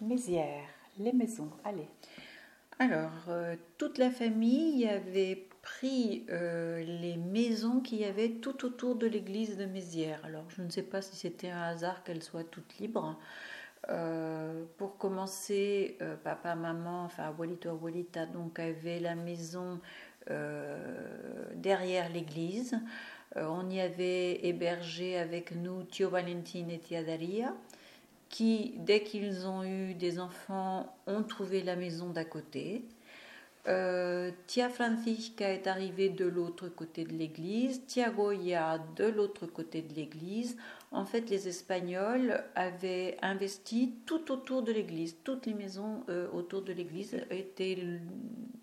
Mézières, les maisons, allez. Alors, euh, toute la famille avait pris euh, les maisons qu'il y avait tout autour de l'église de Mézières. Alors, je ne sais pas si c'était un hasard qu'elles soient toutes libres. Euh, pour commencer, papa, maman, enfin abuelito, abuelita, donc avait la maison derrière l'église. on y avait hébergé avec nous Tio Valentin et Tia Daria qui, dès qu'ils ont eu des enfants, ont trouvé la maison d'à côté. Euh, Tia Francisca est arrivée de l'autre côté de l'église, Tia Goya de l'autre côté de l'église. En fait, les Espagnols avaient investi tout autour de l'église. Toutes les maisons euh, autour de l'église étaient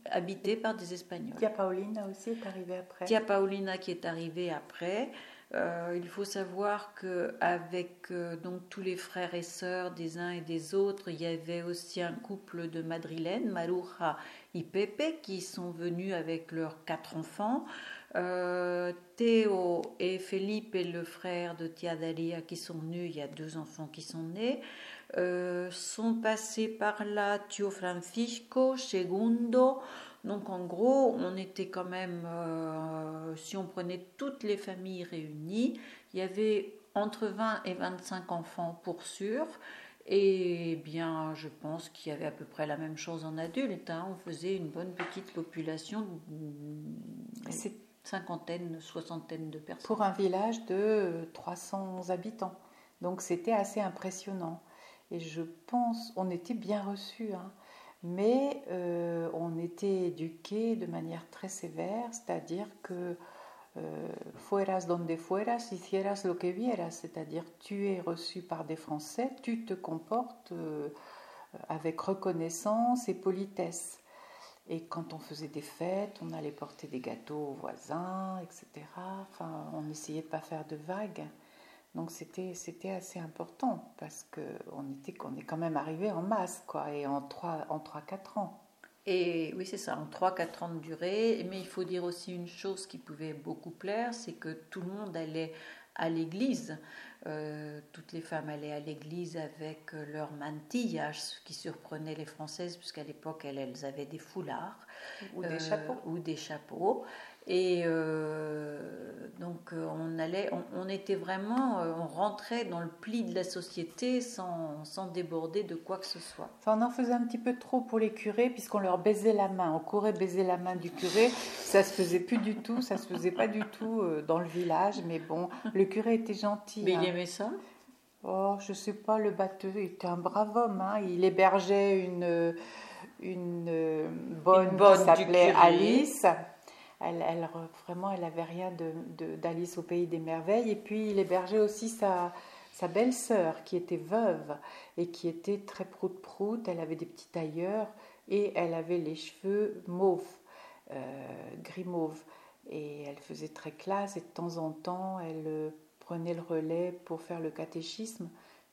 habitées par des Espagnols. Tia Paulina aussi est arrivée après. Tia Paulina qui est arrivée après. Euh, il faut savoir qu'avec euh, donc tous les frères et sœurs des uns et des autres, il y avait aussi un couple de madrilènes, Maruja et Pepe, qui sont venus avec leurs quatre enfants. Euh, Théo et Felipe, le frère de Tia Dalia, qui sont venus, il y a deux enfants qui sont nés. sont passés par là Tio Francisco, Segundo, donc en gros, on était quand même, euh, si on prenait toutes les familles réunies, il y avait entre 20 et 25 enfants pour sûr. Et bien, je pense qu'il y avait à peu près la même chose en adultes. Hein. On faisait une bonne petite population, une cinquantaine, soixantaine de personnes. Pour un village de 300 habitants. Donc c'était assez impressionnant. Et je pense, on était bien reçus. Hein mais euh, on était éduqués de manière très sévère, c'est-à-dire que euh, fueras donde fueras, hicieras lo que vieras, c'est-à-dire tu es reçu par des Français, tu te comportes euh, avec reconnaissance et politesse. Et quand on faisait des fêtes, on allait porter des gâteaux aux voisins, etc. Enfin, on essayait de pas faire de vagues. Donc c'était, c'était assez important parce qu'on était, on est quand même arrivé en masse, quoi, et en 3-4 en ans. Et oui, c'est ça, en 3-4 ans de durée. Mais il faut dire aussi une chose qui pouvait beaucoup plaire, c'est que tout le monde allait à l'église. Euh, toutes les femmes allaient à l'église avec leur mantilla, ce qui surprenait les Françaises, puisqu'à l'époque, elles, elles, avaient des foulards. Ou des chapeaux. Ou des chapeaux. Et euh, donc euh, on allait, on, était vraiment, euh, on rentrait dans le pli de la société sans, sans, déborder de quoi que ce soit. Enfin, on en faisait un petit peu trop pour les curés puisqu'on leur baisait la main, on courait baiser la main du curé, ça se faisait plus du tout, ça se faisait pas du tout dans le village, mais bon, le curé était gentil. Mais il hein. aimait ça? Oh, je sais pas, le batteux était un brave homme, hein. il hébergeait une une bonne, une bonne qui s'appelait Alice elle, vraiment, elle avait rien d'Alice au pays des merveilles. Et puis, il hébergeait aussi sa, sa belle-sœur qui était veuve et qui était très prout-prout. Elle avait des petits tailleurs et elle avait les cheveux mauves, euh, gris mauve. Et elle faisait très classe et de temps en temps, elle euh, prenait le relais pour faire le catéchisme,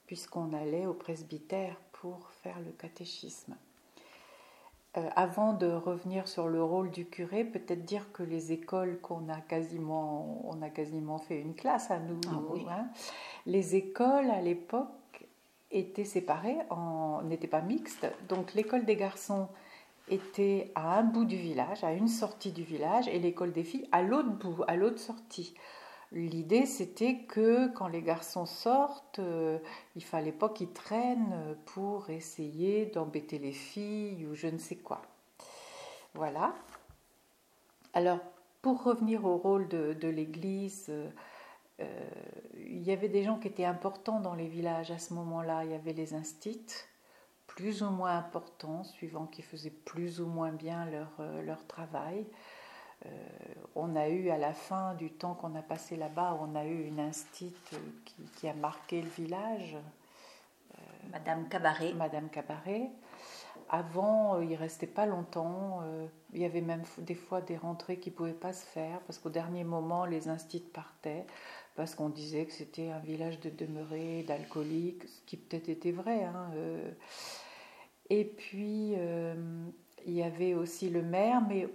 puisqu'on allait au presbytère pour faire le catéchisme. Euh, avant de revenir sur le rôle du curé, peut-être dire que les écoles qu'on a quasiment, on a quasiment fait une classe à nous. Ah hein. les écoles à l'époque étaient séparées, n'étaient pas mixtes. Donc l'école des garçons était à un bout du village, à une sortie du village, et l'école des filles à l'autre bout, à l'autre sortie. L'idée, c'était que quand les garçons sortent, euh, il fallait pas qu'ils traînent pour essayer d'embêter les filles ou je ne sais quoi. Voilà. Alors, pour revenir au rôle de, l'Église, euh, euh, il y avait des gens qui étaient importants dans les villages à ce moment-là. Il y avait les instits, plus ou moins importants, suivant qui faisaient plus ou moins bien leur travail. Euh, on a eu à la fin du temps qu'on a passé là-bas, on a eu une instite qui, a marqué le village. Euh, Madame Cabaret. Madame Cabaret. Avant, euh, il restait pas longtemps. il y avait même des fois des rentrées qui pouvaient pas se faire parce qu'au dernier moment, les instituts partaient parce qu'on disait que c'était un village de demeurés, d'alcooliques, ce qui peut-être était vrai. Hein, et puis, il y avait aussi le maire, mais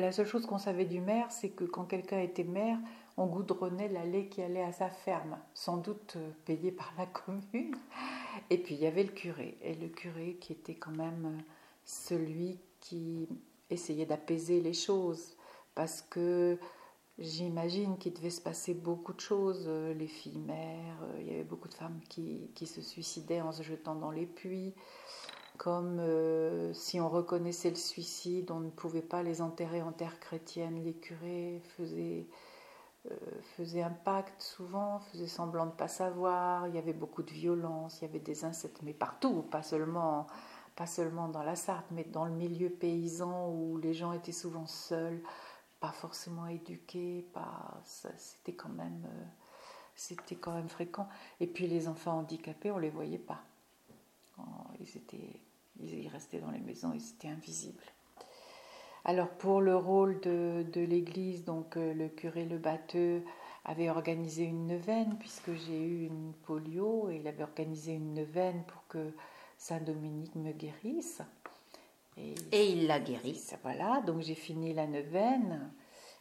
la seule chose qu'on savait du maire, c'est que quand quelqu'un était maire, on goudronnait l'allée qui allait à sa ferme, sans doute euh, payée par la commune. Et puis il y avait le curé, et le curé qui était quand même celui qui essayait d'apaiser les choses, parce que j'imagine qu'il devait se passer beaucoup de choses, les filles mères, il y avait beaucoup de femmes qui, qui se suicidaient en se jetant dans les puits, comme euh, si on reconnaissait le suicide, on ne pouvait pas les enterrer en terre chrétienne, les curés faisaient euh, faisait un pacte souvent, faisait semblant de ne pas savoir, il y avait beaucoup de violence, il y avait des insectes, mais partout, pas seulement, pas seulement dans la Sarthe, mais dans le milieu paysan où les gens étaient souvent seuls, pas forcément éduqués, pas, c'était quand même, euh, c'était quand même fréquent. Et puis les enfants handicapés, on les voyait pas. Ils étaient, ils restaient dans les maisons, ils étaient invisibles. Alors pour le rôle de, l'Église, donc euh, le curé Le Batteux avait organisé une neuvaine puisque j'ai eu une polio et il avait organisé une neuvaine pour que Saint Dominique me guérisse. Et, il l'a guéri. Voilà, donc j'ai fini la neuvaine,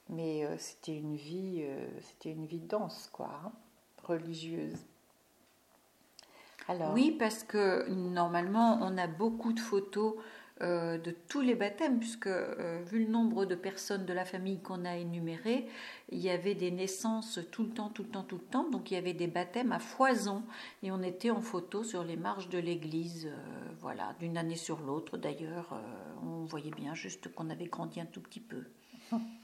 mais euh, c'était une vie, euh, c'était une vie dense, quoi, hein, religieuse. Alors, oui, parce que normalement, on a beaucoup de photos euh, de tous les baptêmes, puisque euh, vu le nombre de personnes de la famille qu'on a énumérées, il y avait des naissances tout le temps, tout le temps, tout le temps, donc il y avait des baptêmes à foison, et on était en photo sur les marches de l'église, euh, voilà, d'une année sur l'autre. D'ailleurs, on voyait bien juste qu'on avait grandi un tout petit peu.